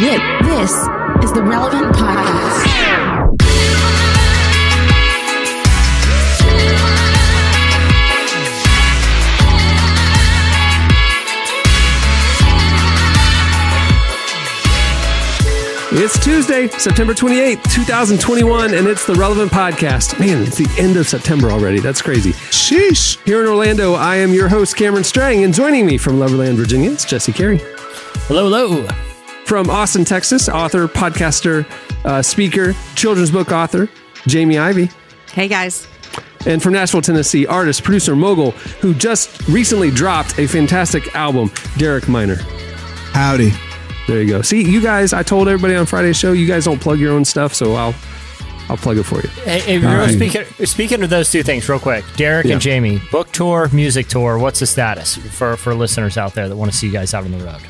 This is the Relevant Podcast. It's Tuesday, September 28th, 2021, and it's the Relevant Podcast. Man, it's the end of September already. That's crazy. Sheesh. Here in Orlando, I am your host, Cameron Strang, and joining me from Loverland, Virginia, it's Jesse Carey. Hello, hello. From Austin, Texas, author, podcaster, uh, speaker, children's book author, Jamie Ivey. Hey guys. And from Nashville, Tennessee, artist, producer, mogul, who just recently dropped a fantastic album, Derek Minor. Howdy. There you go. See, you guys, I told everybody on Friday's show, you guys don't plug your own stuff, so I'll I'll plug it for you. Hey, hey, real- right. speaking, speaking of those two things, real quick, Derek Yeah. and Jamie, book tour, music tour. What's the status for for listeners out there that want to see you guys out on the road?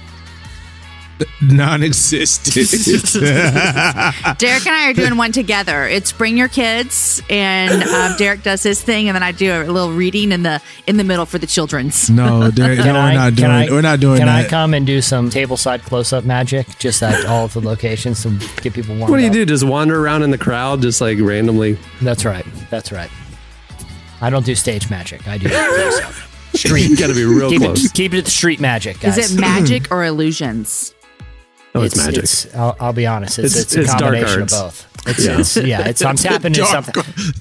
Non-existent. Derek and I are doing one together. It's bring your kids, and um, Derek does his thing, and then I do a little reading in the in the middle for the children's. no, there, no, Can we're I- not doing. can I- we're not doing Can that. I come and do some tableside close up magic, just at all of the locations to get people warmed What do you up? do? Just wander around in the crowd, just like randomly? That's right. That's right. I don't do stage magic. I do street. You got to be real keep close. it keep it to street magic, guys. Is it magic or illusions? Oh, it's, magic. It's, I'll, I'll be honest. It's, It's- it's, a it's dark combination of both. It's, Yeah. yeah. It's, yeah. It's I'm tapping into something.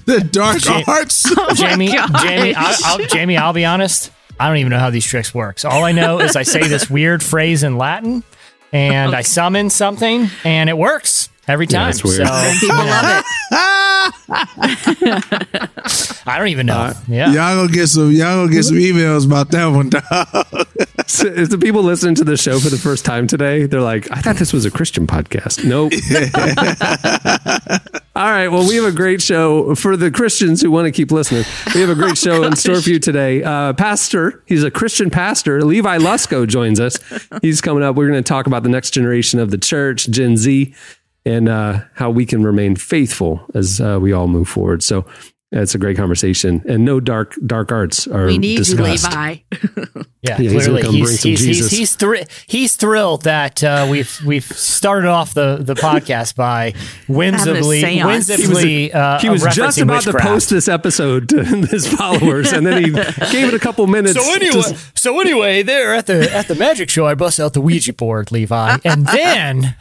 the dark Ja- arts. Oh Jamie. Jamie, I'll, I'll, Jamie, I'll be honest. I don't even know how these tricks works. All I know is I say this weird phrase in Latin, and I summon something, and it works every time. it's weird. So People love it. I don't even know. Uh, yeah. Y'all gonna get some. Y'all gonna get some emails about that one. dog. So if the people listening to the show for the first time today, they're like, I thought this was a Christian podcast. Nope. All right. Well, we have a great show for the Christians who want to keep listening. We have a great show in store for you today. Uh, pastor, he's a Christian pastor. Levi Lusko joins us. He's coming up. We're going to talk about the next generation of the church, Gen Z, and uh, how we can remain faithful as uh, we all move forward. So it's a great conversation, and no dark dark arts are We need discussed. Levi. Yeah, Yeah, he's gonna clearly come he's he's, he's he's, thri- he's thrilled that uh, we've we've started off the, the podcast by whimsically seance. whimsically uh, he was just referencing about to post this episode to his followers, and then he gave it a couple minutes. So anyway, to- so anyway, there at the at the magic show, I bust out the Ouija board, Levi, and then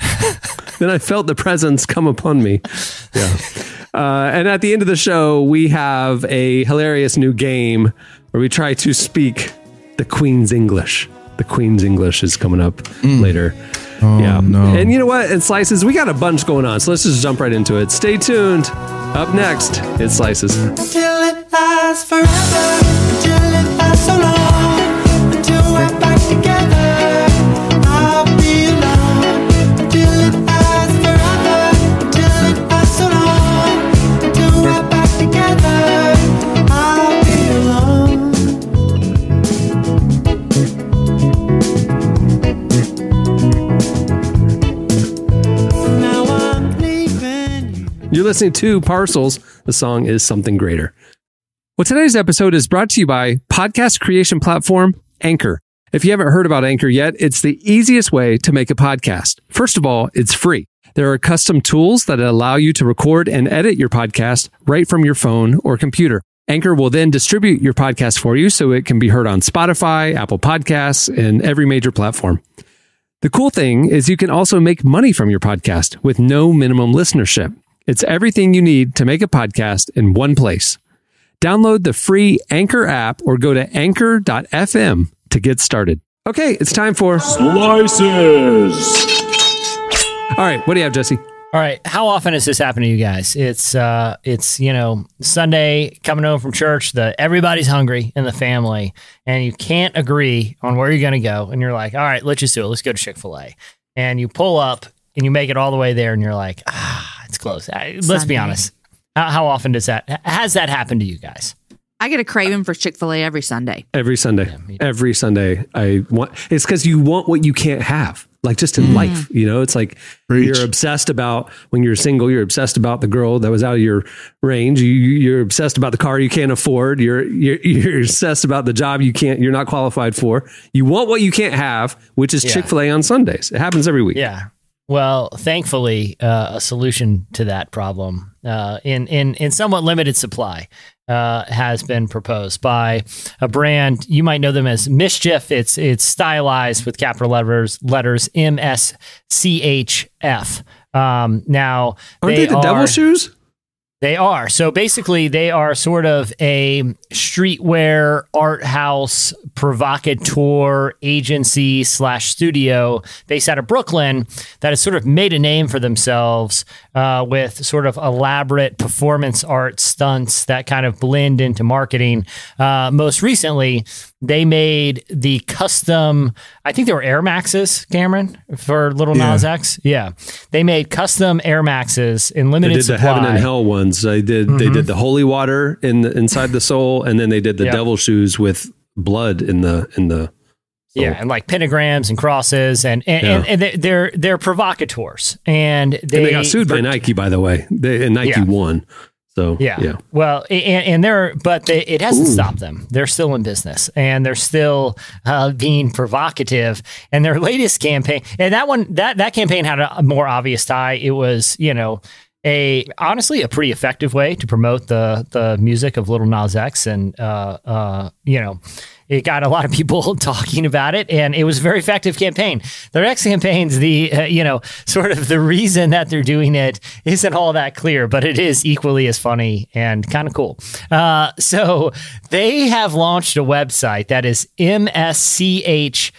then I felt the presence come upon me. Yeah. Uh, and at the end of the show, we have a hilarious new game where we try to speak the Queen's English. The Queen's English is coming up mm. later. Oh, yeah. no. And you know what? In Slices, we got a bunch going on. So let's just jump right into it. Stay tuned. Up next, it Slices. You're listening to Parcels. The song is Something Greater. Well, today's episode is brought to you by podcast creation platform Anchor. If you haven't heard about Anchor yet, it's the easiest way to make a podcast. First of all, it's free. There are custom tools that allow you to record and edit your podcast right from your phone or computer. Anchor will then distribute your podcast for you so it can be heard on Spotify, Apple Podcasts, and every major platform. The cool thing is you can also make money from your podcast with no minimum listenership. It's everything you need to make a podcast in one place. Download the free Anchor app or go to anchor.fm to get started. Okay, it's time for Slices. All right, what do you have, Jesse? All right, how often has this happened to you guys? It's uh it's, you know, Sunday coming home from church, the everybody's hungry in the family and you can't agree on where you're going to go and you're like, "All right, let's just do it. Let's go to Chick-fil-A." And you pull up and you make it all the way there and you're like, "Ah, it's close." Let's be honest. How, how often does that has that happened to you guys? I get a craving for Chick Fil A every Sunday. Every Sunday. me too. Every Sunday. I want it's because you want what you can't have. Like just in life. You know, it's like Preach. you're obsessed about when you're single, you're obsessed about the girl that was out of your range. You, you're obsessed about the car you can't afford. You're, you're you're obsessed about the job you can't you're not qualified for. You want what you can't have, which is Yeah. Chick-fil-A on Sundays. It happens every week. Yeah. Well, thankfully, uh, a solution to that problem uh, in, in, in somewhat limited supply uh, has been proposed by a brand. You might know them as Mischief. It's it's stylized with capital letters letters M S C H F. Um, now Aren't they, the are- devil shoes? They are. So basically, they are sort of a streetwear art house provocateur agency slash studio based out of Brooklyn that has sort of made a name for themselves uh, with sort of elaborate performance art stunts that kind of blend into marketing. Uh, most recently, they made the custom, I think they were Air Maxes, Cameron, for Lil Yeah. Nas X. Yeah. They made custom Air Maxes in They limited did the heaven and hell ones. They did they did the holy water in the, inside the soul, and then they did the Yep. devil shoes with blood in the in the. soul. Yeah, and like pentagrams and crosses, and and, Yeah. and, and they- they're they're provocateurs, and they, and they got sued by Nike, by the way. They, and Nike Yeah. won. So Yeah. yeah. Well, and, and they're, but they, it hasn't Ooh. stopped them. They're still in business and they're still uh, being provocative. And their latest campaign, and that one, that, that campaign had a more obvious tie. It was, you know, a honestly a pretty effective way to promote the the music of Lil Nas X, and uh, uh, you know, it got a lot of people talking about it, and it was a very effective campaign. Their next campaign's the uh, you know sort of the reason that they're doing it isn't all that clear, but it is equally as funny and kind of cool. Uh, so they have launched a website that is MSCHF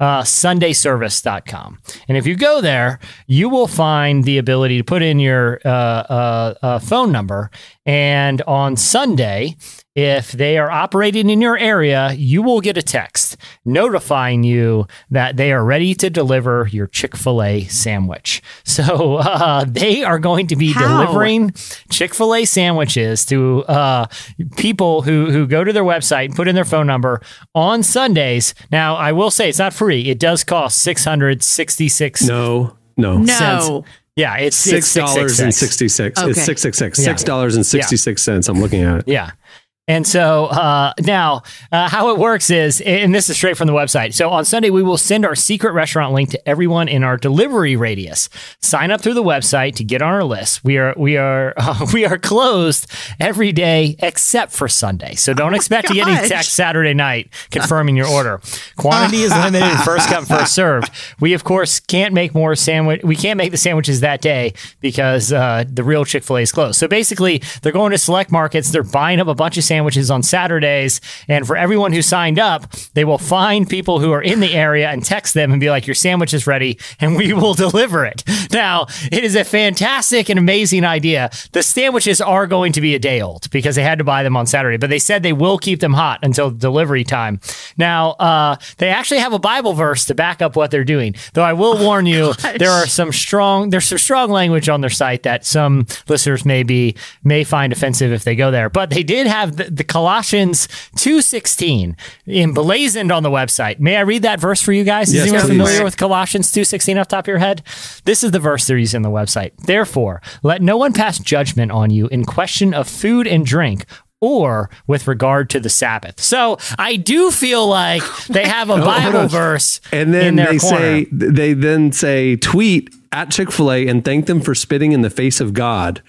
uh, sundayservice.com. And if you go there, you will find the ability to put in your uh, uh, uh, phone number. And on Sunday, if they are operating in your area, you will get a text notifying you that they are ready to deliver your Chick fil A sandwich. So uh, they are going to be How? delivering Chick fil A sandwiches to uh, people who, who go to their website and put in their phone number on Sundays. Now, I will say it's not free, it does cost 666 No, no. No. Cents. Yeah, it's it's Six dollars and sixty six. Okay. It's six six six. Yeah. Six dollars and sixty six cents. I'm looking at it. Yeah. And so uh, now, uh, how it works is, and this is straight from the website. So on Sunday, we will send our secret restaurant link to everyone in our delivery radius. Sign up through the website to get on our list. We are we are uh, we are closed every day except for Sunday. So don't expect to get any gosh. text Saturday night confirming your order. Quantity is limited, first come first served. We of course can't make more sandwich. We can't make the sandwiches that day because uh, the real Chick Fil A is closed. So basically, they're going to select markets. They're buying up a bunch of sandwiches on Saturdays, and for everyone who signed up, they will find people who are in the area and text them and be like, "Your sandwich is ready, and we will deliver it." Now, it is a fantastic and amazing idea. The sandwiches are going to be a day old because they had to buy them on Saturday, but they said they will keep them hot until delivery time. Now, uh, they actually have a Bible verse to back up what they're doing. Though I will warn you, there are some strong there's some strong language on their site that some listeners may be may find offensive if they go there. But they did have the, the Colossians two sixteen emblazoned on the website. May I read that verse for you guys? Is Yes, anyone please. familiar with Colossians two sixteen off the top of your head? This is the verse they're using on the website. Therefore, let no one pass judgment on you in question of food and drink. Or with regard to the Sabbath. So I do feel like they have a oh, Bible on. verse And then they corner. say they then say tweet at Chick Fil A and thank them for spitting in the face of God.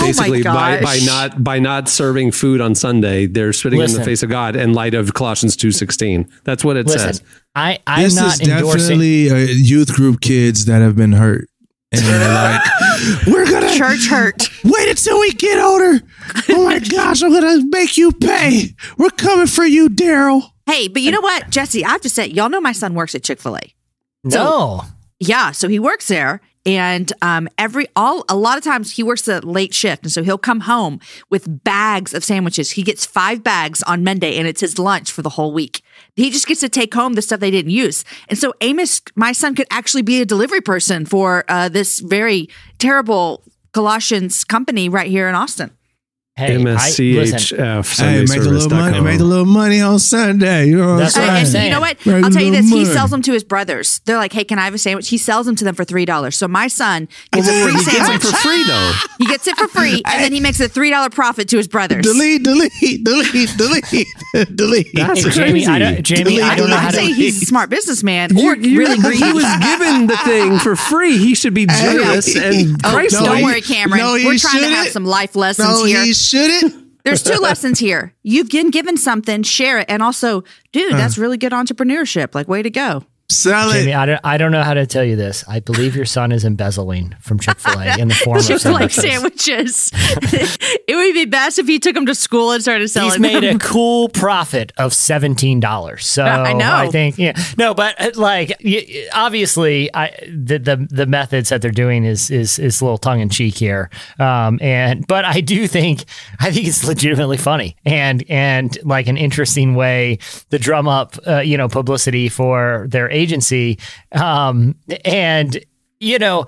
Oh Basically, by, by not by not serving food on Sunday, they're spitting in the face of God in light of Colossians two sixteen. That's what it Listen, says. I, I'm This not is endorsing. definitely youth group kids that have been hurt. And they're like, we're gonna Church hurt. wait until we get older. Oh my gosh, I'm gonna make you pay. We're coming for you, Daryl. Hey, but you know what, Jesse? I have to say, y'all know my son works at Chick Fil A. No. Yeah, so he works there, and um, every all a lot of times he works a late shift, and so he'll come home with bags of sandwiches. He gets five bags on Monday, and it's his lunch for the whole week. He just gets to take home the stuff they didn't use, and so Amos, my son, could actually be a delivery person for uh, this very terrible Colossians company right here in Austin. Hey, I, listen, MSCHF. Hey, make a little money. Make a little money on Sunday. You know what That's I'm what I'm saying? And you know what? Make I'll tell you little this. He sells them to his brothers. They're like, "Hey, can I have a sandwich?" He sells them to them for three dollars. So my son gets a free He gets it for free though. He gets it for free, and then he makes a three dollar profit to his brothers. Delete, delete, delete, delete, delete. That's Hey, Jamie, I don't, crazy. Jamie, I I don't mean, know how to. saying he's a smart businessman or you- really greedy. he was given the thing for free. He should be generous and Oh, priceless. don't worry, Cameron. no, We're trying to have some life lessons here. He shouldn't. There's two lessons here. You've been given something, share it, and also, dude, that's mm. really good entrepreneurship. Like, way to go. Sell Jamie, it. I don't, I don't know how to tell you this. I believe your son is embezzling from Chick fil A in the form of Chick Fil A sandwiches. sandwiches. it would be best if he took them to school and started selling He's made them. a cool profit of seventeen dollars. So I know. I think yeah. No, but uh, like obviously, I the, the the methods that they're doing is is is a little tongue in cheek here. Um, and but I do think I think it's legitimately funny and and like an interesting way to drum up uh, you know publicity for their agency. Um, and you know.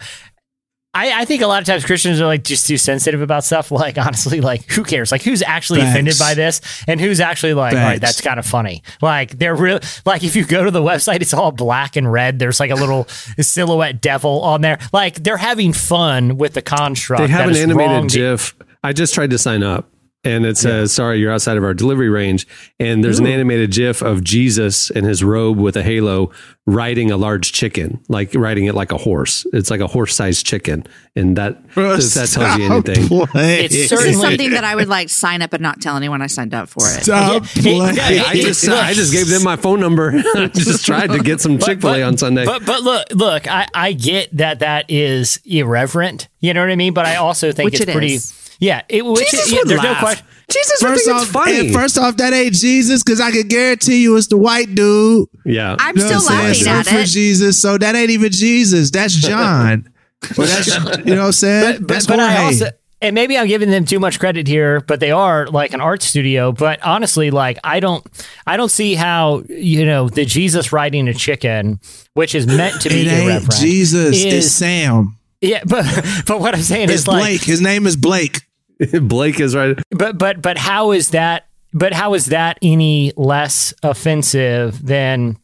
I, I think a lot of times Christians are like just too sensitive about stuff. Like honestly, like who cares? Like who's actually Facts. offended by this, and who's actually like, all right, that's kind of funny. Like they're real. Like if you go to the website, it's all black and red. There's like a little silhouette devil on there. Like they're having fun with the construct. They have an animated wrong GIF. I just tried to sign up. And it says, sorry, you're outside of our delivery range. And there's an animated GIF of Jesus in his robe with a halo riding a large chicken, like riding it like a horse. It's like a horse sized chicken. And that, if that tells you anything. It's certainly- something that I would like sign up and not tell anyone I signed up for it. Stop playing. yeah, I just, I just gave them my phone number. I just tried to get some Chick fil A on Sunday. But but look look, I, I get that that is irreverent. You know what I mean? But I also think Which it's it pretty. is. Yeah, it, which Jesus is, yeah, would there's no laugh. question. Jesus would First think off, it's funny. and first off, that ain't Jesus because I can guarantee you it's the white dude. yeah. I'm You know still what I'm saying? laughing So at for it. Jesus, so that ain't even Jesus. That's John. but that's you know what I'm saying. But, that's but I also, and maybe I'm giving them too much credit here, but they are like an art studio. But honestly, like I don't, I don't see how you know the Jesus riding a chicken, which is meant to be it ain't irreverent. Jesus. is- it's Sam. yeah, but but what I'm saying It's is like, Blake. His name is Blake. Blake is right. but but but how is that? But how is that any less offensive than?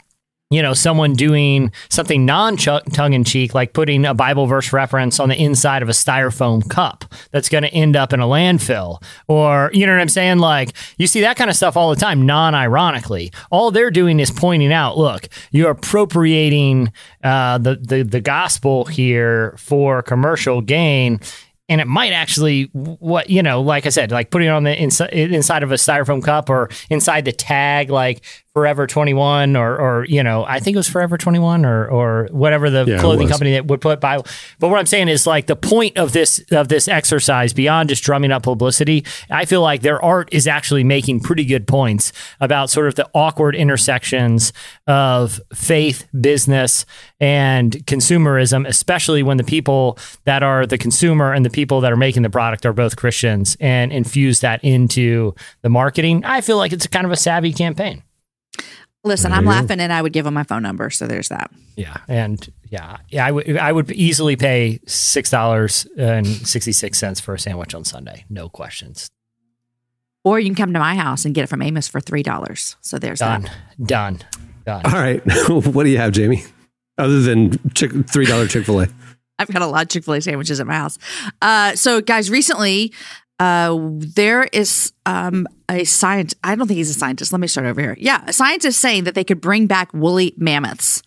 You know, someone doing something non tongue in cheek, like putting a Bible verse reference on the inside of a styrofoam cup that's going to end up in a landfill. Or, you know what I'm saying? Like, you see that kind of stuff all the time, non ironically. All they're doing is pointing out look, you're appropriating uh, the, the, the gospel here for commercial gain and it might actually what you know like i said like putting it on the inside inside of a styrofoam cup or inside the tag like forever 21 or or you know i think it was forever 21 or or whatever the Yeah, clothing company that would put bible but what i'm saying is like the point of this of this exercise beyond just drumming up publicity i feel like their art is actually making pretty good points about sort of the awkward intersections of faith business and consumerism especially when the people that are the consumer and the people that are making the product are both christians and infuse that into the marketing. I feel like it's a kind of a savvy campaign Listen, I'm laughing and I would give him my phone number. So there's that. Yeah, and yeah, yeah, I would I would easily pay six dollars and sixty six cents for a sandwich on Sunday, no questions. Or you can come to my house and get it from Amos for $3. So there's Done, that. done, done. All right. what do you have, Jamie? Other than Chick- $3 Chick fil A. I've got a lot of Chick fil A sandwiches at my house. Uh, so, guys, recently uh, there is um, a scientist. I don't think he's a scientist. Let me start over here. Yeah, a scientist saying that they could bring back woolly mammoths.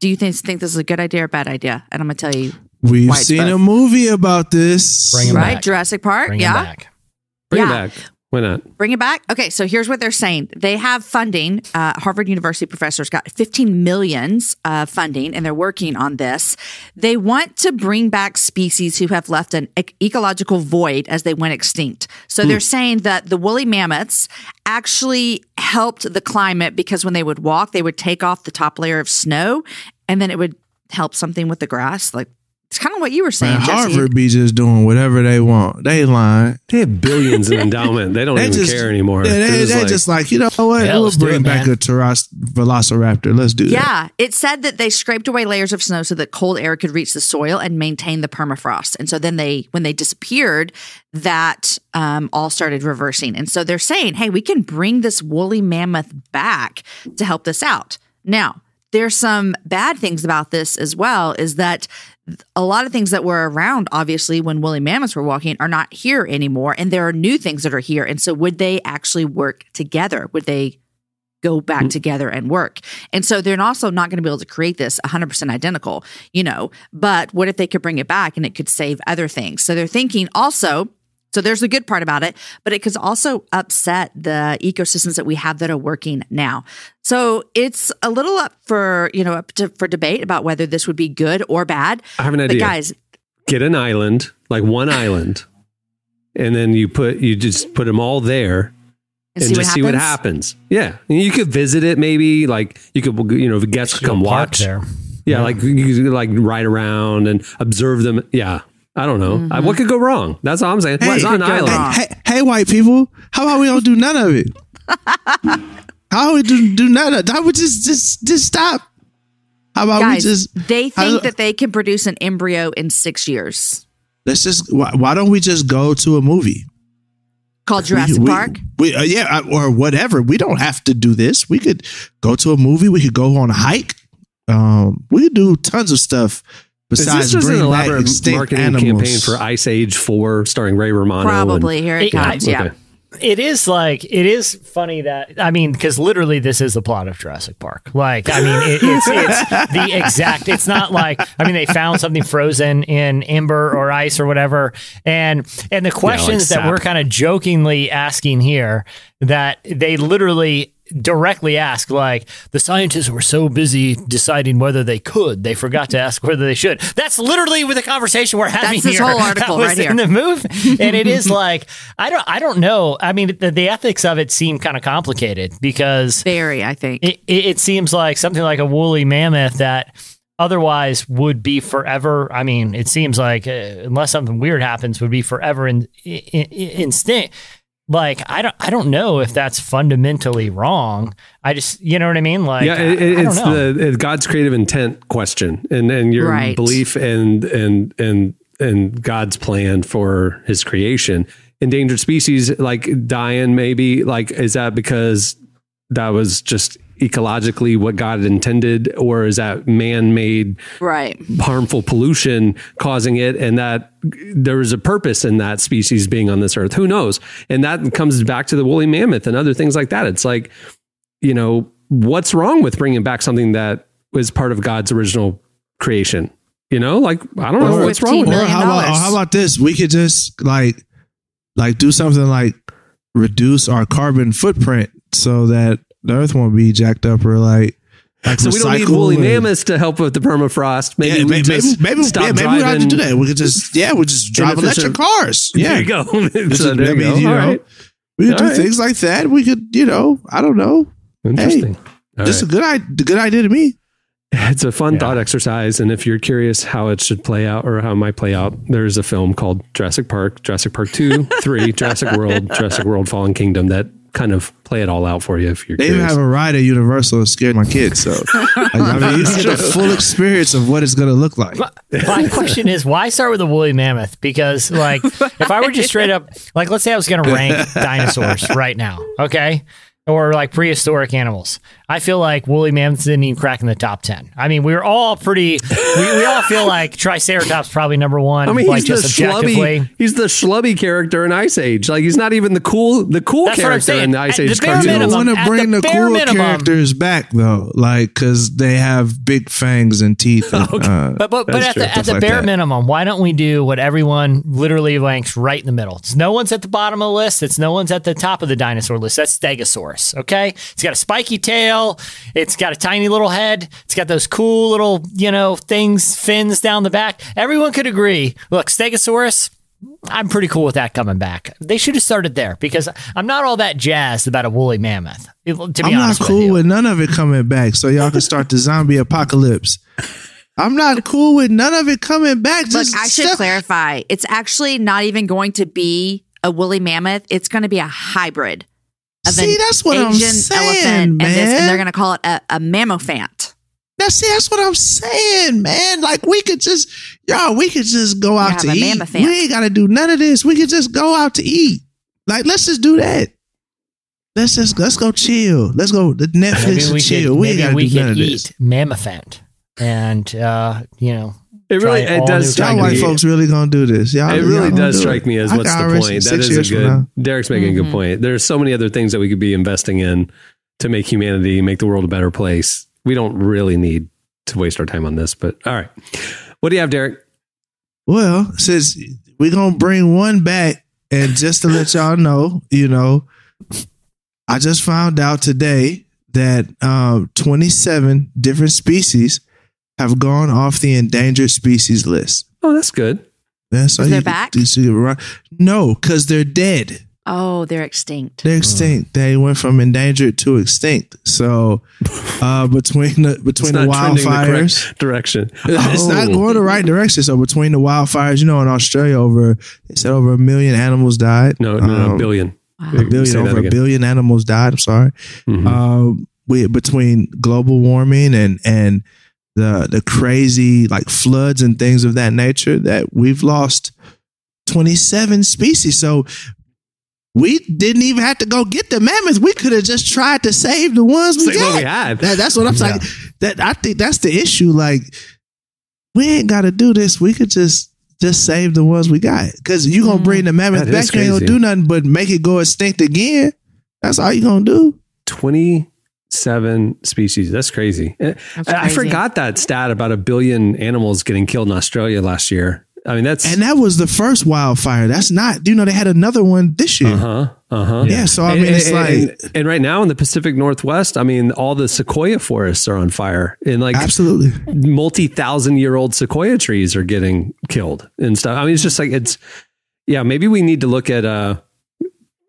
Do you think, think this is a good idea or bad idea? And I'm going to tell you, We've seen both. a movie about this. Bring 'em right? back. Jurassic Park. Bring it yeah. back. Bring Yeah. Why not? Bring it back. Okay, so here's what they're saying. They have funding. Uh, Harvard University professors got 15 millions uh, funding, and they're working on this. They want to bring back species who have left an ec- ecological void as they went extinct. So they're saying that the woolly mammoths actually helped the climate because when they would walk, they would take off the top layer of snow, and then it would help something with the grass, like It's kind of what you were saying, Man, Jesse. Harvard be just doing whatever they want. They lying. They have billions in endowment. They don't They even just care anymore. Yeah, They're they, just like- just like you know what? Yeah, we'll let's bring it, back a Taras- Velociraptor. Let's do that. Yeah, it said that they scraped away layers of snow so that cold air could reach the soil and maintain the permafrost. And so then they, when they disappeared, that um, all started reversing. And so they're saying, hey, we can bring this woolly mammoth back to help this out. Now, there's some bad things about this as well. Is that a lot of things that were around, obviously, when woolly mammoths were walking, are not here anymore, and there are new things that are here. And so, would they actually work together? Would they go back mm-hmm. together and work. And so they're also not going to be able to create this 100% identical, you know, but what if they could bring it back and it could save other things? So they're thinking also, so there's the good part about it, but it could also upset the ecosystems that we have that are working now. So it's a little up for, you know, up to, for debate about whether this would be good or bad. I have an But idea. guys, Get an island, like one island, and then you put you just put them all there and, and, see, just what see what happens. happens. Yeah, And you could visit it. Maybe like you could you know guests could come watch. there. Yeah, like you could like ride around and observe them. Yeah, I don't know. Mm-hmm. What could go wrong? That's all I'm saying. Hey, it's on an island. wrong. Hey, hey, white people, how about we don't do none of it? how about we do, do none of it? How we just just just stop? How about Guys, we just they how- think that they can produce an embryo in six years let's just why, why don't we just go to a movie? called Jurassic we, we- Park. We, uh, yeah, uh, or whatever. We don't have to do this. We could go to a movie. We could go on a hike. Um, we could do tons of stuff Is besides this just an elaborate marketing animals. campaign for Ice Age Four, starring Ray Romano? and- Probably. Here it Hey, I- comes. yeah. Okay. It is like it is funny that I mean because literally this is the plot of Jurassic Park. Like I mean it, it's it's the exact. It's not like I mean they found something frozen in ember or ice or whatever, and and the questions that we're kind of jokingly asking here that they literally directly ask like the scientists were so busy deciding whether they could they forgot to ask whether they should that's literally with the conversation we're having That's this here. whole article right here. in the move and it is like i don't i don't know i mean the, the ethics of it seem kind of complicated because Very, I think. it, it, it seems like something like a woolly mammoth that otherwise would be forever i mean it seems like uh, unless something weird happens would be forever in, in, in instinct like i don't i don't know if that's fundamentally wrong i just you know what i mean like yeah, I- it, I don't it's know. the it's God's creative intent question, and and your Right. belief and and and and God's plan for His creation. Endangered species like dying, maybe like is that because that was just ecologically what God intended, or is that man-made right. harmful pollution causing it? And that there is a purpose in that species being on this earth. Who knows? And that comes back to the woolly mammoth and other things like that. It's like you know what's wrong with bringing back something that was part of god's original creation? You know like i don't know Or- what's wrong with Or that how about, or how about this? We could just like like do something like reduce our carbon footprint so that the earth won't be jacked up or like like so we don't need woolly and- mammoths to help with the permafrost maybe Yeah, we maybe, just maybe, stop yeah, maybe we driving don't have to do that. We could just yeah, we just drive electric cars. Yeah, there you go so there I you mean, go. you know, right. we could do All right. things like that. We could, you know, I don't know. interesting All Just right. a good idea. Good idea to me. It's a fun Yeah. thought exercise. And if you're curious how it should play out or how it might play out, there's a film called Jurassic Park, Jurassic Park 2, 3, Jurassic World, Jurassic World Fallen Kingdom that kind of play it all out for you if you're They even curious. have a ride at Universal that scared my kids. So like, I mean, you get the full experience of what it's going to look like. My question is, why start with a woolly mammoth? Because, like, if I were just straight up, like, let's say I was going to rank dinosaurs right now, okay, or like prehistoric animals, I feel like woolly mammoths didn't even crack in the top ten. I mean, we were all pretty. We, we all feel like Triceratops probably number one. I mean, like he's the just objectively. schlubby. He's the schlubby character in Ice Age. Like he's not even the cool, the cool That's character in the Ice At the Age bare cartoon. You minimum, want to bring the the, cool minimum. characters back though, like because they have big fangs and teeth. And, uh, But but, but at the, at the like bare that. minimum, why don't we do what everyone literally ranks right in the middle? It's no one's at the bottom of the list. It's no one's at the top of the dinosaur list. That's Stegosaurus. Okay, it's got a spiky tail. It's got a tiny little head. It's got those cool little you know things, fins down the back. Everyone could agree. Look, Stegosaurus. I'm pretty cool with that coming back. They should have started there because I'm not all that jazzed about a woolly mammoth. To be I'm not cool with with, none of it coming back, so y'all can start the zombie apocalypse. I'm not cool with none of it coming back. Look, Just I should stuff- clarify. It's actually not even going to be a woolly mammoth. It's going to be a hybrid of See, an that's what I'm saying, elephant and this, man. and they're going to call it a, a mammophant. Now, see, that's what I'm saying, man. Like we could just, y'all, we could just go out to eat. mammothant. We ain't got to do none of this. We could just go out to eat. Like, let's just do that. Let's just let's go chill. Let's go the Netflix Maybe and we chill. could, we maybe got to we do none could of eat this. mammophant, and uh, you know, It really it it does strike me. white folks really gonna do this? Y'all, it y'all really does do strike it. me as what's the point. see That six is a good. now. Derek's making a Mm-hmm. good point. There's so many other things that we could be investing in to make humanity, make the world a better place. We don't really need to waste our time on this. But all right, what do you have, Derek? Well, since we're gonna bring one back, and just to let y'all know, you know, I just found out today that um, 27 different species have gone off the endangered species list. Oh, that's good. Yeah, so Is they're back? you see it No, because they're dead. Oh, they're extinct. They're extinct. They went from endangered to extinct. So uh, between the It's between the not trending the wildfires, correct direction. it's not Oh. going the right direction. So between the wildfires, you know, in Australia, over they said over a million animals died. No, no, no, Um, billion. Wow. a billion, Say that over a billion animals died. I'm sorry. Mhm. Um, we between global warming and and the the crazy like floods and things of that nature that we've lost 27 species. So we didn't even have to go get the mammoths. We could have just tried to save the ones we Say got. what we had. That, that's what I'm saying. That I think that's the issue. Like we ain't got to do this. We could just just save the ones we got. Because you gonna bring the mm. mammoth That back, you ain't gonna do nothing but make it go extinct again. That's all you gonna do. 27 species. That's crazy. Uh, That's I I forgot that stat about a billion animals getting killed in Australia last year. I mean, that's And that was the first wildfire. That's not. You know, they had another one this year. uh huh, uh huh. Yeah. So I And- mean, it's and, like and, and right now in the Pacific Northwest, I mean, all the sequoia forests are on fire, and like absolutely. multi-thousand year old sequoia trees are getting killed and stuff. I mean, it's just like it's yeah. Maybe we need to look at uh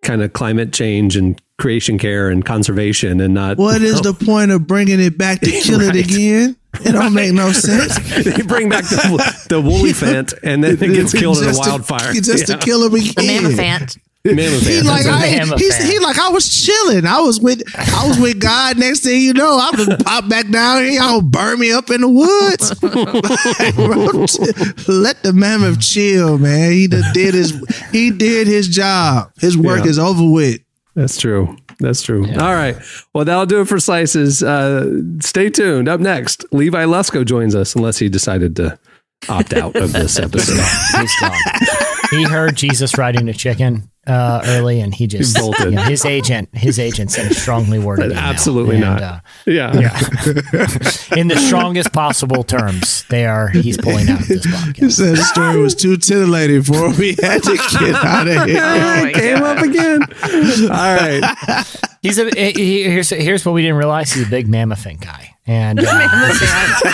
kind of climate change and creation care and conservation, and not What is the point of bringing it back to kill Right. it again? It don't make no sense. they bring back the, the woolly fant and then it gets killed in a Just to- wildfire. just Yeah. to kill him again. the. Mammoth He ant. like a I, mammoth he's, he like I was chilling. I was with I was with God. Next thing you know, I'm gonna pop back down here. Y'all burn me up in the woods. Like, bro, Let the mammoth chill, man. He did his he did his job. His work Yeah. is over with. That's true. That's true. All right. Well, that'll do it for slices. Uh, stay tuned. Up next, Levi Lusko joins us, unless he decided to opt out of this episode. He's gone. he heard Jesus riding a chicken uh, early, and he just He bolted. you know, his agent. His agent sent a strongly worded email. Absolutely And, not. uh, yeah. yeah, in the strongest possible terms, they are. He's pulling out of this He podcast. said the story was too titillating for him. We had to get out of here. It came up again. All right. He's a he, he- here's here's what we didn't realize. He's a big mammothant guy, and uh,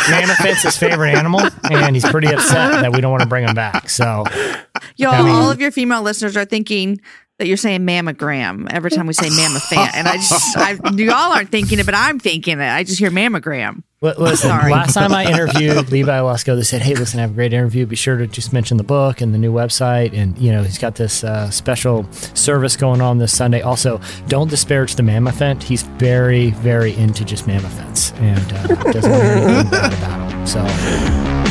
mammothant's his favorite animal, and he's pretty upset that we don't want to bring him back. So Y'all, I mean- all of your female listeners are thinking that you're saying mammogram every time we say mammophant. And I just, I, y'all aren't thinking it, but I'm thinking it. I just hear mammogram. Li- Listen, Sorry. last time I interviewed Levi Lusko, they said, "Hey, listen, I have a great interview. Be sure to just mention the book and the new website." And you know, he's got this uh, special service going on this Sunday. Also, don't disparage the mammothant. He's very, very into just mammothants and uh, doesn't want anything about them. So,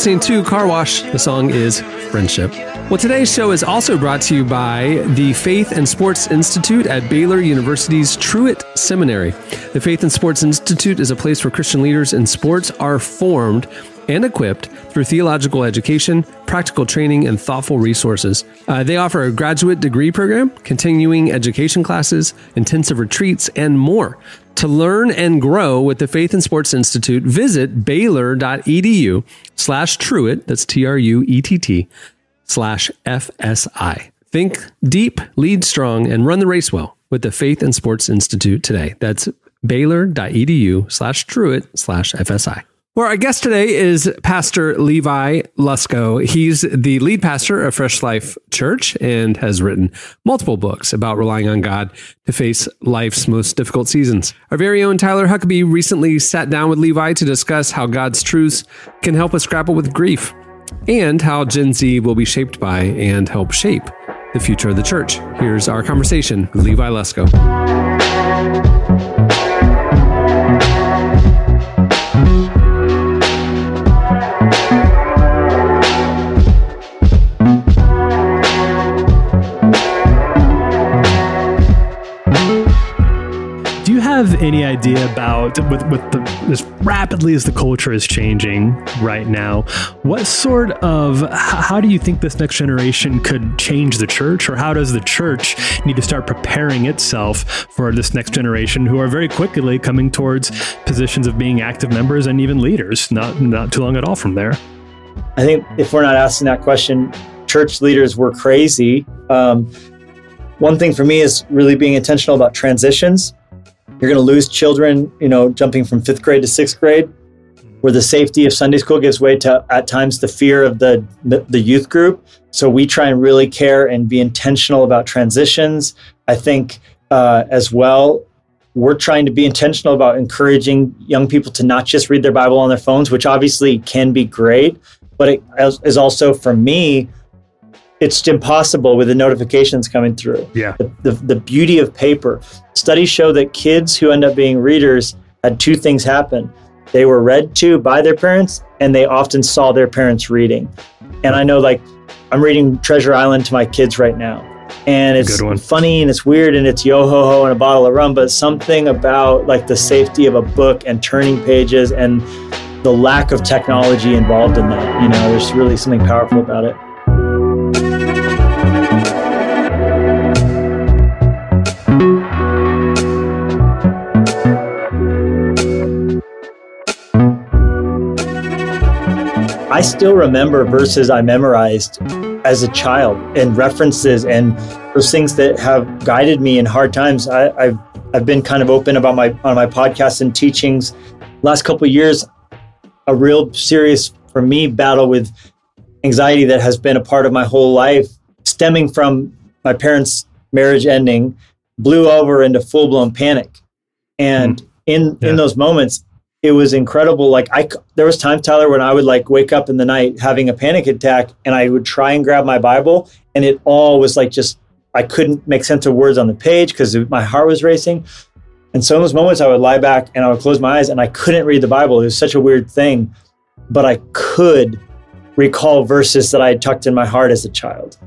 listening to Car Wash. The song is Friendship. Well, today's show is also brought to you by the Faith and Sports Institute at Baylor University's Truett Seminary. The Faith and Sports Institute is a place where Christian leaders in sports are formed and equipped through theological education, practical training, and thoughtful resources. Uh, they offer a graduate degree program, continuing education classes, intensive retreats, and more. To learn and grow with the Faith and Sports Institute, visit baylor.edu slash truett, that's T-R-U-E-T-T, slash FSI. Think deep, lead strong, and run the race well with the Faith and Sports Institute today. That's baylor.edu slash truett slash FSI. Well, our guest today is Pastor Levi Lusko. He's the lead pastor of Fresh Life Church and has written multiple books about relying on God to face life's most difficult seasons. Our very own Tyler Huckabee recently sat down with Levi to discuss how God's truths can help us grapple with grief and how Gen Z will be shaped by and help shape the future of the church. Here's our conversation with Levi Lusko. Idea about with with the, as rapidly as the culture is changing right now? What sort of how do you think this next generation could change the church, or how does the church need to start preparing itself for this next generation who are very quickly coming towards positions of being active members and even leaders? Not not too long at all from there. I think if we're not asking that question, church leaders were crazy. Um, one thing for me is really being intentional about transitions. You're going to lose children, you know, jumping from fifth grade to sixth grade, where the safety of Sunday school gives way to at times the fear of the the, the youth group. So we try and really care and be intentional about transitions. I think uh, as well, we're trying to be intentional about encouraging young people to not just read their Bible on their phones, which obviously can be great, but it is is also for me, it's impossible with the notifications coming through. Yeah. The, the, the beauty of paper. Studies show that kids who end up being readers had two things happen. They were read to by their parents, and they often saw their parents reading. And I know, like, I'm reading Treasure Island to my kids right now. And it's funny and it's weird and it's yo ho ho and a bottle of rum, but something about like the safety of a book and turning pages and the lack of technology involved in that. You know, there's really something powerful about it. I still remember verses I memorized as a child and references and those things that have guided me in hard times. I, I've I've been kind of open about my on my podcast and teachings. Last couple of years, a real serious for me battle with anxiety that has been a part of my whole life, stemming from my parents' marriage ending, blew over into full blown panic. And mm. in Yeah. in those moments, it was incredible. Like I, there was times Tyler when I would like wake up in the night having a panic attack, and I would try and grab my Bible, and it all was like just I couldn't make sense of words on the page because my heart was racing. And so in those moments, I would lie back and I would close my eyes, and I couldn't read the Bible. It was such a weird thing, but I could recall verses that I had tucked in my heart as a child.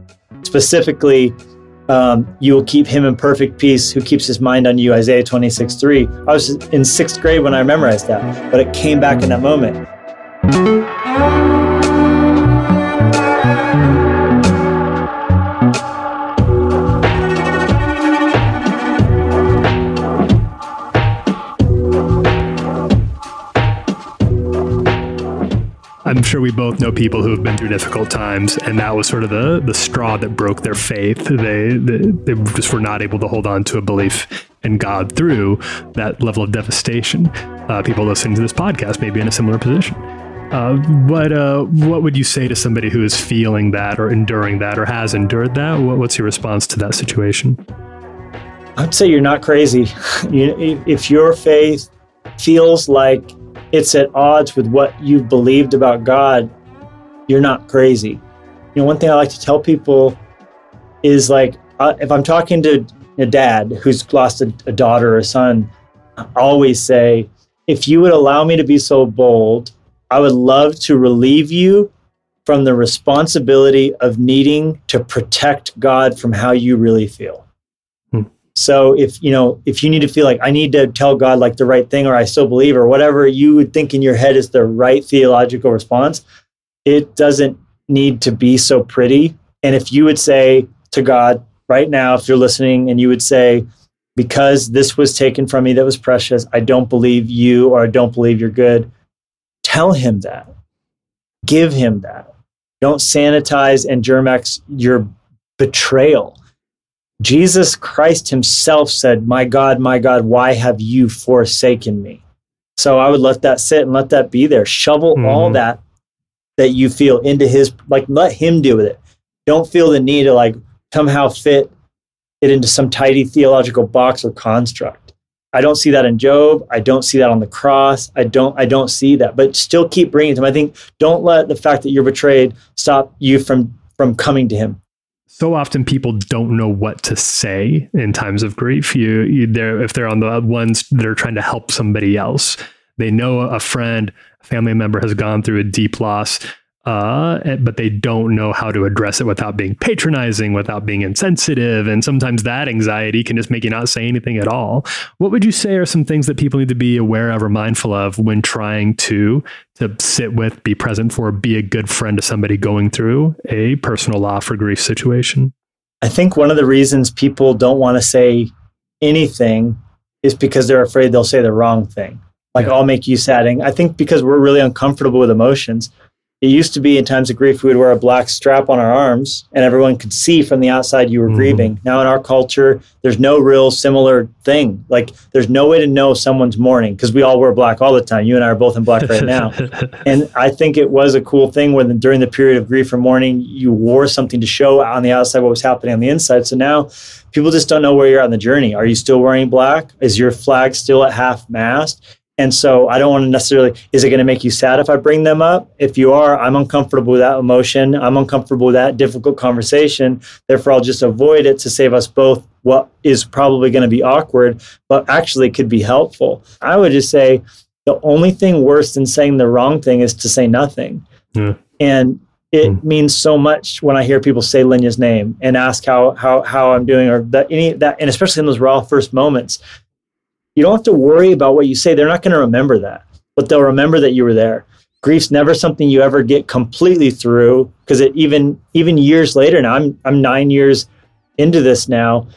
Specifically, um, you will keep him in perfect peace who keeps his mind on you, Isaiah 26, 3. I was in sixth grade when I memorized that, but it came back in that moment. I'm sure we both know people who have been through difficult times, and that was sort of the the straw that broke their faith. They they, they just were not able to hold on to a belief in God through that level of devastation. Uh, people listening to this podcast may be in a similar position. Uh, what uh, what would you say to somebody who is feeling that or enduring that or has endured that? What, what's your response to that situation? I'd say you're not crazy. You, if- if your faith feels like it's at odds with what you've believed about God, you're not crazy. You know, one thing I like to tell people is like, uh, if I'm talking to a dad who's lost a, a daughter or a son, I always say, if you would allow me to be so bold, I would love to relieve you from the responsibility of needing to protect God from how you really feel So if you know if you need to feel like I need to tell God like the right thing or I still believe or whatever you would think in your head is the right theological response, it doesn't need to be so pretty. And if you would say to God right now, if you're listening, and you would say, because this was taken from me that was precious, I don't believe you or I don't believe you're good. Tell him that. Give him that. Don't sanitize and Germ-X your betrayal. Jesus Christ himself said, My God, my God, why have you forsaken me? So I would let that sit and let that be there. Shovel all Mhm. that that you feel into his, like, let him deal with it. Don't feel the need to, like, somehow fit it into some tidy theological box or construct. I don't see that in Job. I don't see that on the cross. I don't. I don't see that. But still keep bringing it to him. I think don't let the fact that you're betrayed stop you from from coming to him. So often people don't know what to say in times of grief. You, you they're, if they're on the ones that are trying to help somebody else, they know a friend, a family member has gone through a deep loss, uh, but they don't know how to address it without being patronizing, without being insensitive, and sometimes that anxiety can just make you not say anything at all. What would you say are some things that people need to be aware of or mindful of when trying to to sit with, be present for, be a good friend to somebody going through a personal loss or grief situation? I think one of the reasons people don't want to say anything is because they're afraid they'll say the wrong thing. Like, Yeah. I'll make you sad. And I think because we're really uncomfortable with emotions. It used to be in times of grief, we would wear a black strap on our arms and everyone could see from the outside you were Mhm. grieving. Now, in our culture, there's no real similar thing. Like, there's no way to know someone's mourning because we all wear black all the time. You and I are both in black right now. And I think it was a cool thing when during the period of grief or mourning, you wore something to show on the outside what was happening on the inside. So now people just don't know where you're on the journey. Are you still wearing black? Is your flag still at half mast? And so I don't want to necessarily, is it going to make you sad if I bring them up? If you are, I'm uncomfortable with that emotion. I'm uncomfortable with that difficult conversation. Therefore, I'll just avoid it to save us both what is probably going to be awkward, but actually could be helpful. I would just say, the only thing worse than saying the wrong thing is to say nothing. Yeah. And it hmm. means so much when I hear people say Lenya's name and ask how how how I'm doing or that any that and especially in those raw first moments. You don't have to worry about what you say. They're not going to remember that, but they'll remember that you were there. Grief's never something you ever get completely through because it even even years later now I'm I'm 9 years into this now.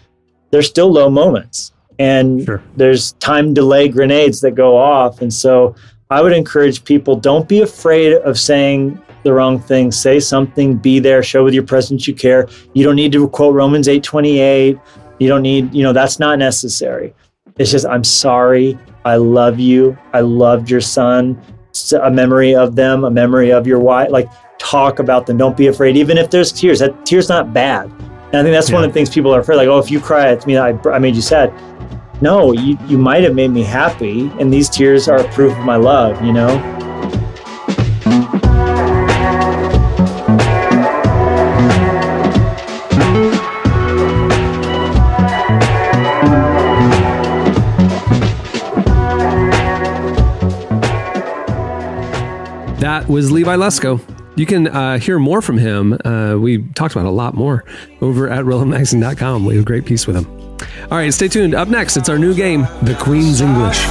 There's still low moments and Sure. there's time delay grenades that go off and so i would encourage people don't be afraid of saying the wrong thing say something be there show with your presence you care you don't need to quote romans 8.28 you don't need you know that's not necessary it's just i'm sorry. I love you. I loved your son. It's a memory of them a memory of your wife. Like talk about them. Don't be afraid. Even if there's tears that tears not bad. And i think that's one of the things people are afraid like oh if you cry it's me i, I made you sad. No, you, you might have made me happy, and these tears are proof of my love, you know? That was Levi Lusko. You can uh, hear more from him. Uh, we talked about a lot more over at RealMagazine.com. We have a great piece with him. All right, stay tuned. Up next, it's our new game, The Queen's English.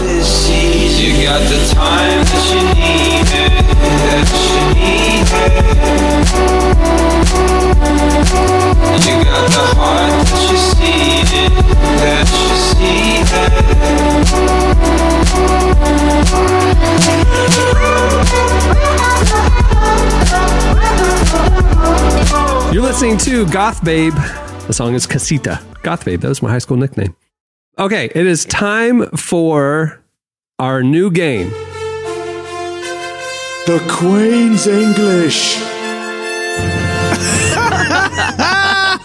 You're listening to Goth Babe. The song is Casita. Goth Babe, that was my high school nickname. Okay, it is time for our new game. The Queen's English.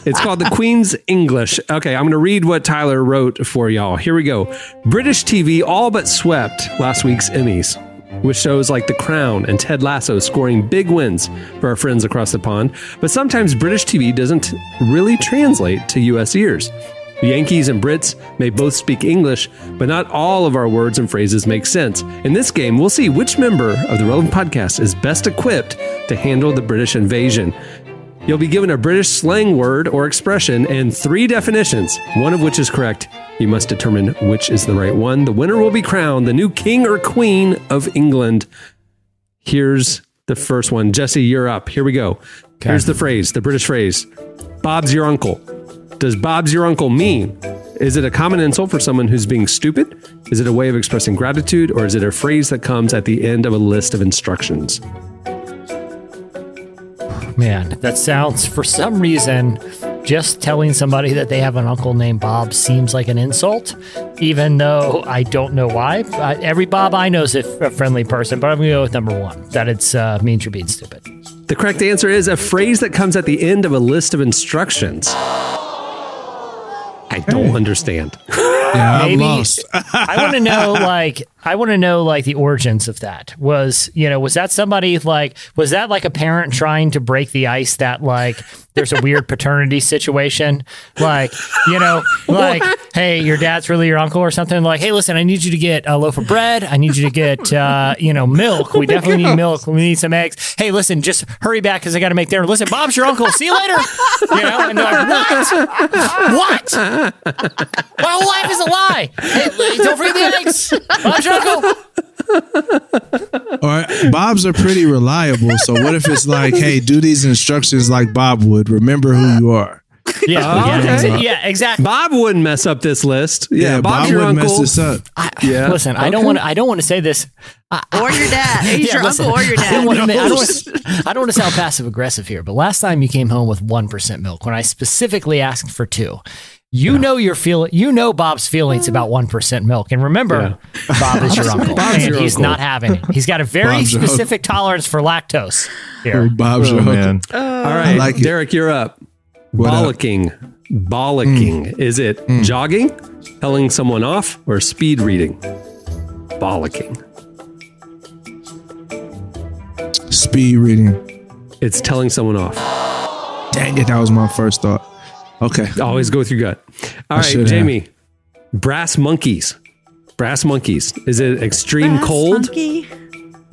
It's called The Queen's English. Okay, I'm going to read what Tyler wrote for y'all. Here we go. British TV all but swept last week's Emmys, with shows like The Crown and Ted Lasso scoring big wins for our friends across the pond. But sometimes British TV doesn't really translate to US ears. The Yankees and Brits may both speak English, but not all of our words and phrases make sense. In this game, we'll see which member of the Relevant Podcast is best equipped to handle the British invasion. You'll be given a British slang word or expression and three definitions, one of which is correct. You must determine which is the right one. The winner will be crowned the new king or queen of England. Here's the first one. Jesse, you're up. Here we go. Here's the phrase, the British phrase Bob's your uncle. Does Bob's your uncle mean? Is it a common insult for someone who's being stupid? Is it a way of expressing gratitude? Or is it a phrase that comes at the end of a list of instructions? Man, that sounds for some reason just telling somebody that they have an uncle named Bob seems like an insult, even though I don't know why. Uh, every Bob I know is a, a friendly person, but I'm going to go with number one that it's uh, means you're being stupid. The correct answer is a phrase that comes at the end of a list of instructions. I don't understand. Yeah, I'm Maybe- lost. I want to know, like, I want to know, like, the origins of that. Was you know, was that somebody like, was that like a parent trying to break the ice that like there's a weird paternity situation, like, you know, like, hey, your dad's really your uncle or something. Like, hey, listen, I need you to get a loaf of bread. I need you to get, uh, you know, milk. We definitely need milk. We need some eggs. Hey, listen, just hurry back because I got to make dinner. Listen, Bob's your uncle. See you later. You know, and they're like, what? What? My whole life is a lie. Hey, don't forget the eggs. Bob's your uncle. All right, Bob's are pretty reliable. So what if it's like, hey, do these instructions like Bob would. Remember who you are. Yeah, yeah, okay. exa- yeah, exactly. Bob wouldn't mess up this list. Yeah, Yeah, Bob's Bob your would uncle. mess this up. I, Yeah, Listen, I don't want. to. I don't want to say this. I, I- Or your dad. He's Yeah, your listen, uncle or your dad. I don't want to. I don't want, I don't want to sound passive aggressive here, but last time you came home with one percent milk, when I specifically asked for two, you know your feel. You know Bob's feelings about one percent milk, and remember, Bob is your uncle, Bob's and your he's uncle. not having it. He's got a very Bob's specific tolerance for lactose. Here, oh, Bob's Oh your uncle. man, uh, uh, All right, like it. Derek, you're up. What up? Bollocking. Bollocking. Mm. Is it mm. jogging, telling someone off, or speed reading? Bollocking. Speed reading. It's telling someone off. Dang it, that was my first thought. Okay. Always go with your gut. All I right, should have. Jamie. Brass monkeys. Brass monkeys. Is it extreme Brass cold, monkey.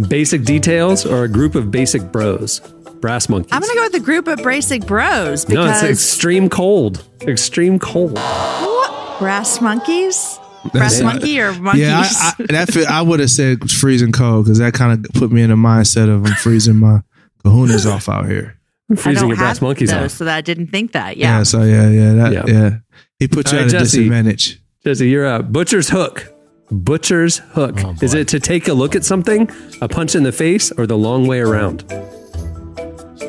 basic details, or a group of basic bros? Brass monkeys. I'm gonna go with the group of basic bros no, it's because extreme cold. Extreme cold. What? brass monkeys, brass That's- monkey or monkeys. Yeah, I, I, that fit, I would have said freezing cold because that kind of put me in the mindset of I'm freezing my kahunas off out here. I Freezing your brass monkeys those, off. so that I didn't think that. Yeah. Yeah, so yeah, yeah, that, Yeah. yeah. He put you All at right, a disadvantage. Jesse, you're up. Butcher's hook. Butcher's hook. Oh, Is it to take a look at something, a punch in the face, or the long way around?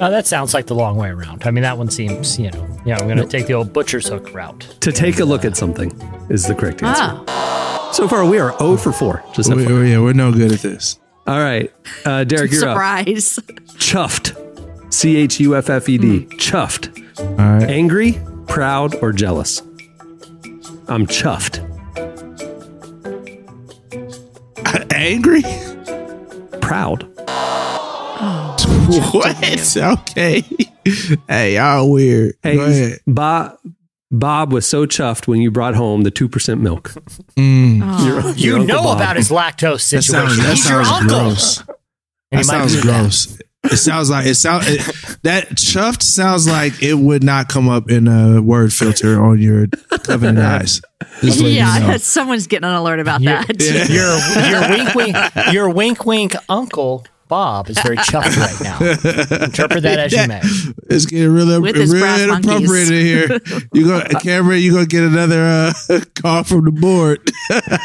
Oh, that sounds like the long way around. I mean, that one seems, you know, yeah. I'm going to take the old butcher's hook route. To take a look at something is the correct answer. Oh, So far, we are 0 for 4. Just We, we- yeah, we're no good at this. All right. Uh, Derek, you're up. surprise! Chuffed. C H U F F E D. Chuffed. All right. Angry, proud, or jealous? I'm chuffed. Angry? Proud. what? Okay. hey, y'all weird. Go Hey, ahead. Bob, Bob was so chuffed when you brought home the 2% milk. Mm, Your- You your Uncle know Bob. about his lactose that situation. sounds, that He's your sounds uncle. gross. And That he might sounds do that. gross. It sounds like it sounds it, that chuffed sounds like it would not come up in a word filter on your covenant eyes. Just letting you yeah, know. someone's getting an alert about Your, that. your, your wink wink your wink wink uncle Bob is very chuffed right now. Interpret that as you may. It's getting really, With his really brass inappropriate monkeys. in here. You go, Cameron. You gonna get another uh, call from the board.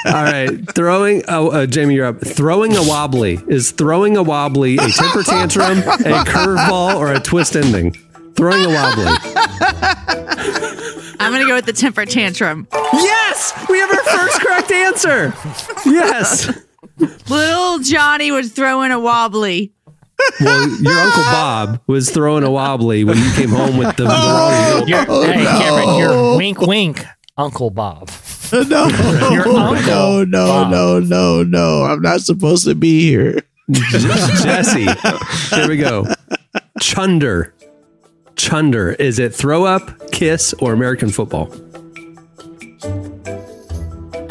All right, throwing. Oh, uh, Jamie, you're up. Throwing a wobbly is throwing a wobbly a temper tantrum, a curveball, or a twist ending. Throwing a wobbly. I'm gonna go with the temper tantrum. Yes, we have our first correct answer. Yes. Little Johnny was throwing a wobbly. Well, your uncle Bob was throwing a wobbly when you came home with the, the wrong milk. Your, hey, Cameron, your wink wink Uncle Bob. no, uncle, no, no, Bob. no, no, no. I'm not supposed to be here. Jesse. Here we go. Chunder. Chunder. Is it throw up, kiss, or American football?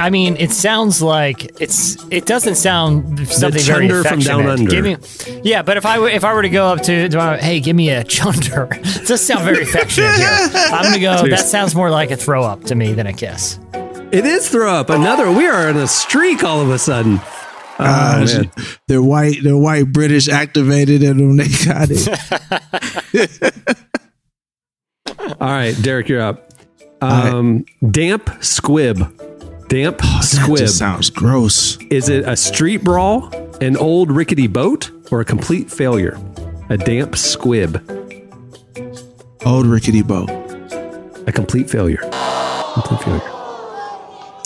I mean, it sounds like it's. It doesn't sound something very chunder from down under. Give me, yeah, but if I were if I were to go up to, to my, hey, give me a chunder, it does sound very affectionate here. I'm gonna go. That sounds more like a throw up to me than a kiss. It is throw up. Another. We are in a streak all of a sudden. Oh, Uh, man. they're white. They're white British activated, and when they got it. All right, Derek, you're up. Um, damp squib. Damp Oh, That squib. just sounds gross. Is it a street brawl, an old rickety boat, or a complete failure? A damp squib. Old rickety boat. A complete failure. Complete failure.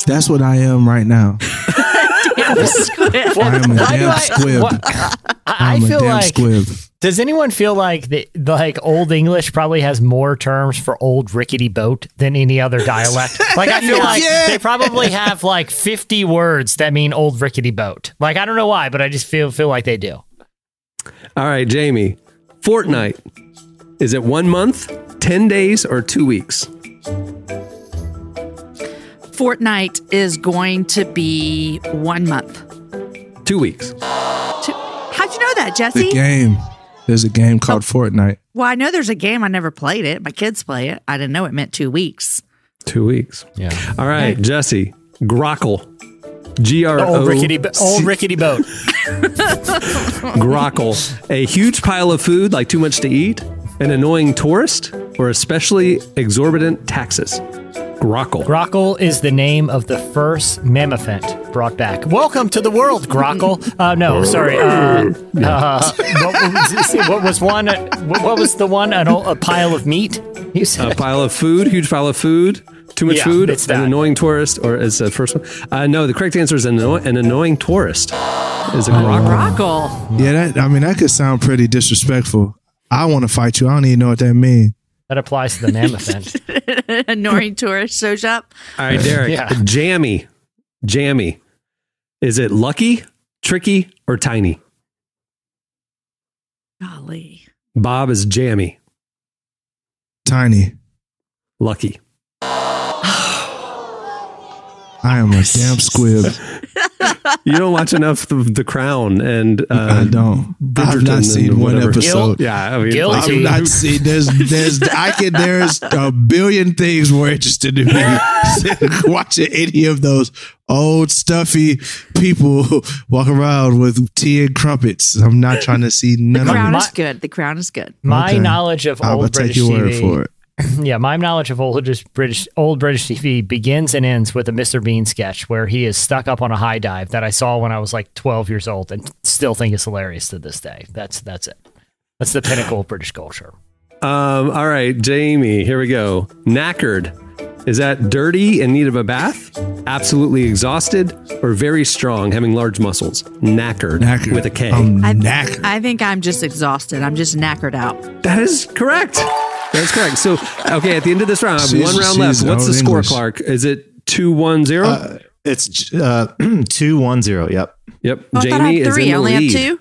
That's what I am right now. Squid. I am a Why do damn I- squib. what- I, I I'm a feel damn like. squib. Does anyone feel like the, like Old English probably has more terms for old rickety boat than any other dialect? Like I feel like Yeah. they probably have like 50 words that mean old rickety boat. Like I don't know why, but I just feel feel like they do. All right, Jamie. Fortnight. Is it one month, 10 days, or two weeks? Fortnite is going to be one month. Two weeks. Two- How'd you know that, Jesse? The Jesse? game. There's a game called Fortnite. Well, I know there's a game. I never played it. My kids play it. I didn't know it meant two weeks. Two weeks. Yeah. All right, Jesse. Grockle. G R O. Old rickety bo- old rickety boat. Grockle. A huge pile of food, like too much to eat, an annoying tourist, or especially exorbitant taxes. Grockle. Grockle is the name of the first mammophant brought back. Welcome to the world, Grockle. Uh, no, sorry. Uh, uh, what, was, what was one? What what was the one? An, a pile of meat? You a pile of food, huge pile of food, too much Yeah, food, it's an annoying tourist, or is the first one? Uh, no, the correct answer is an, anno- an annoying tourist. Is a grockle. Rockle. Yeah, that I mean that could sound pretty disrespectful. I want to fight you. I don't even know what that means. That applies to the mammoth mammothant. Annoying tourist show shop. All right, Derek. Yeah. Jammy. Jammy. Is it lucky, tricky, or tiny? Golly. Bob is jammy. Tiny. Lucky. I am a damn squib. You don't watch enough the, the Crown and uh, I don't. I've not and seen one whatever. episode. Yeah, I mean, Guilty. I've not seen. There's, there's, I can. There's a billion things more interested in me watching any of those old stuffy people walk around with tea and crumpets. I'm not trying to see none of Crown it. is good. The crown is good. My Okay. knowledge of I'll old take British your TV, word for it. yeah, my knowledge of old British, British old British TV begins and ends with a Mr. Bean sketch where he is stuck up on a high dive that I saw when I was like 12 years old and still think is hilarious to this day. That's that's it. That's the pinnacle of British culture. Um, all right, Jamie, here we go. Knackered. Is that dirty in need of a bath? Absolutely exhausted or very strong, having large muscles? Knackered, Knackered. with a K. I'm I, knackered. I think I'm just exhausted. I'm just knackered out. that is correct. That is correct. So, okay, at the end of this round, I have She's- one round left. What's the old score, English. Clark? Is it 2 1 0? Uh, it's uh, two one zero. Yep. yep. Oh, I I Jamie is three. in I the only lead. have two.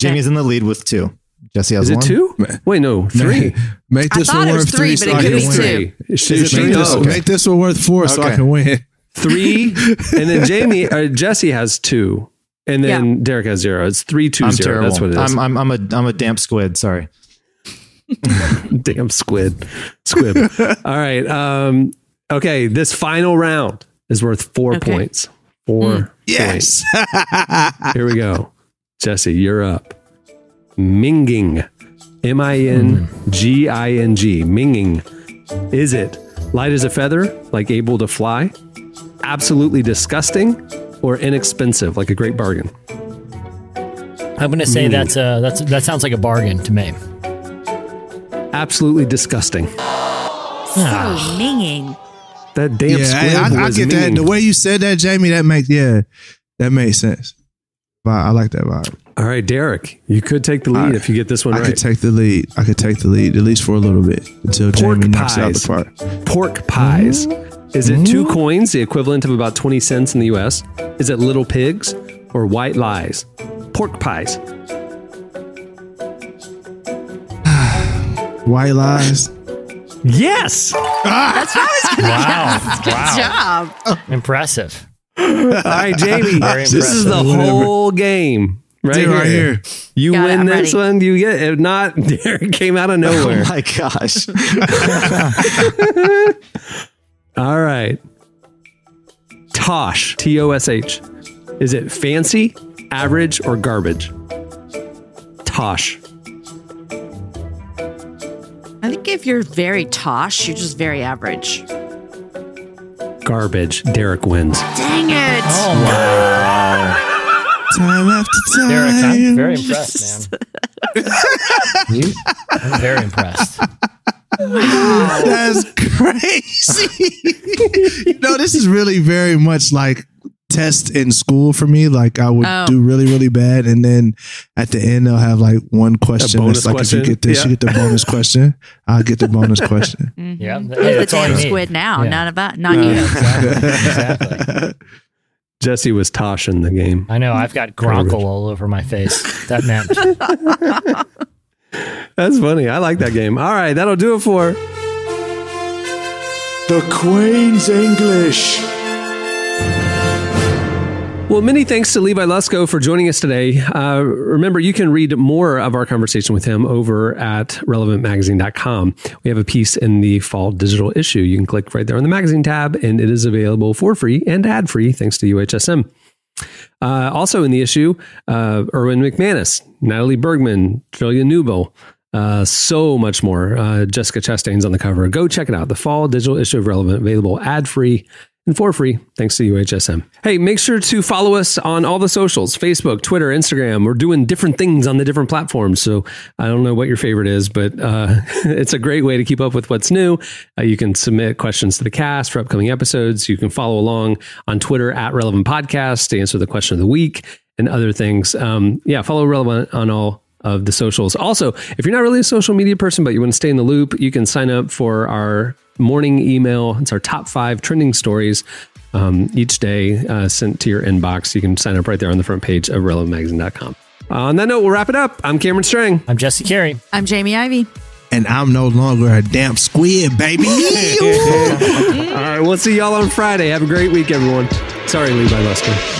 Jamie's in the lead with two. Jesse has Is it one. two? Wait, no, three. Make I this thought one it was worth three, three, but so it could be two. Three. She- Is it she three? Make knows. this, Okay. make this one worth four, so I can win. three, and then Jamie, uh, Jesse has two, and then Derek has zero. It's three two I'm zero. terrible. That's what it is. I'm, I'm I'm a I'm a damp squid. Sorry. Damn squid, squib. All right. Um, okay, this final round is worth four Okay. points. Four Yes. points. Here we go. Jesse, you're up. Minging, M I N G I N G. Minging. Is it light as a feather, like able to fly? Absolutely disgusting, or inexpensive, like a great bargain? I'm going to say that's uh that's that sounds like a bargain to me. Absolutely disgusting. So ah. minging. That damn yeah, squib I, I was get that. The way you said that, Jamie, that makes yeah, that makes sense. But I like that vibe. All right, Derek, you could take the lead All right. if you get this one right. I right. could take the lead. I could take the lead at least for a little bit until Pork Jamie knocks out the park. Pork pies. Mm-hmm. Is it two mm-hmm. coins, the equivalent of about 20 cents in the US? Is it little pigs or white lies? Pork pies. White lies. Yes. That's what I was going to Wow. guess. Good Wow. job. Impressive. All right, Jamie. Very this is the whole game. Right, Dude, right here. You Got win I'm this ready. one, you get it. If not, Derek came out of oh nowhere. Oh my gosh. All right. Tosh, T O S H. Is it fancy, average, or garbage? Tosh. I think if you're very tosh, you're just very average. Garbage. Derek wins. Dang it. Oh my. Time after time. Derek, I'm very impressed, man. I'm very impressed. That's crazy. you know, this is really very much like test in school for me. Like I would Oh. do really, really bad, and then at the end they'll have like one question. bonus That's like if you get this, you get the bonus question. I'll get the bonus question. Yeah, Who's hey, the all damn squid now? Yeah. Not about not Uh, you. Exactly. exactly. Jesse was Tosh in the game. I know. I've got gronkle all over my face. That meant That's funny. I like that game. All right, that'll do it for. The Queen's English. Well, many thanks to Levi Lusko for joining us today. Uh, remember, you can read more of our conversation with him over at relevantmagazine.com. We have a piece in the fall digital issue. You can click right there on the magazine tab, and it is available for free and ad free thanks to UHSM. Uh, also in the issue, uh, Erwin McManus, Natalie Bergman, Julia Newbo, uh, so much more. Uh, Jessica Chastain's on the cover. Go check it out. The fall digital issue of Relevant, available ad free and for free, thanks to UHSM. Hey, make sure to follow us on all the socials Facebook, Twitter, Instagram. We're doing different things on the different platforms. So I don't know what your favorite is, but uh, it's a great way to keep up with what's new. Uh, you can submit questions to the cast for upcoming episodes. You can follow along on Twitter at Relevant Podcast to answer the question of the week and other things. Um, yeah, follow Relevant on all of the socials. Also, if you're not really a social media person, but you want to stay in the loop, you can sign up for our morning email. It's our top five trending stories um, each day uh, sent to your inbox. You can sign up right there on the front page of relevantmagazine.com. On that note, we'll wrap it up. I'm Cameron Strang. I'm Jesse Carey. I'm Jamie Ivey. And I'm no longer a damn squid, baby. All right, we'll see y'all on Friday. Have a great week, everyone. Sorry, Levi Lusko.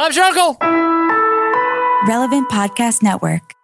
Bob's your. Relevant Podcast Network.